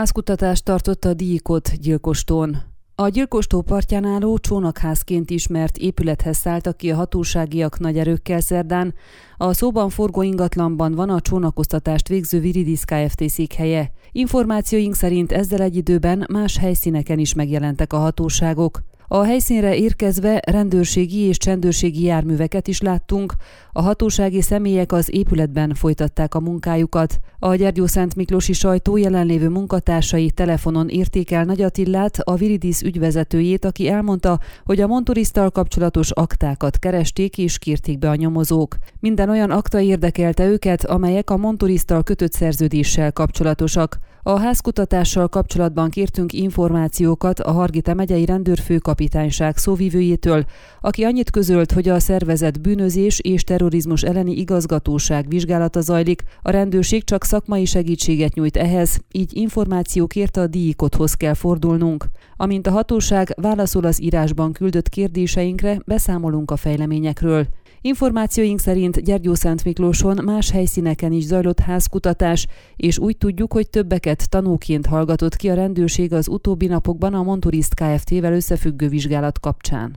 Házkutatást tartott a Díjkot gyilkostón. A gyilkostó partján álló csónakházként ismert épülethez szálltak ki a hatóságiak nagy erőkkel szerdán. A szóban forgó ingatlanban van a csónakoztatást végző Viridis Kft. székhelye. Információink szerint ezzel egy időben más helyszíneken is megjelentek a hatóságok. A helyszínre érkezve rendőrségi és csendőrségi járműveket is láttunk, a hatósági személyek az épületben folytatták a munkájukat. A Gyergyó Szent Miklósi sajtó jelenlévő munkatársai telefonon értékel Nagy Attillát, a Viridis ügyvezetőjét, aki elmondta, hogy a monturisztal kapcsolatos aktákat keresték és kérték be a nyomozók. Minden olyan akta érdekelte őket, amelyek a monturisztal kötött szerződéssel kapcsolatosak. A házkutatással kapcsolatban kértünk információkat a Hargita megyei rendőrfőkapitányság szóvivőjétől, aki annyit közölt, hogy a szervezet bűnözés és terrorizmus elleni igazgatóság vizsgálata zajlik, a rendőrség csak szakmai segítséget nyújt ehhez, így információkért a díjikothoz kell fordulnunk. Amint a hatóság válaszol az írásban küldött kérdéseinkre, beszámolunk a fejleményekről. Információink szerint Gyergyó Szent Miklóson más helyszíneken is zajlott házkutatás, és úgy tudjuk, hogy többeket tanúként hallgatott ki a rendőrség az utóbbi napokban a Monturist Kft-vel összefüggő vizsgálat kapcsán.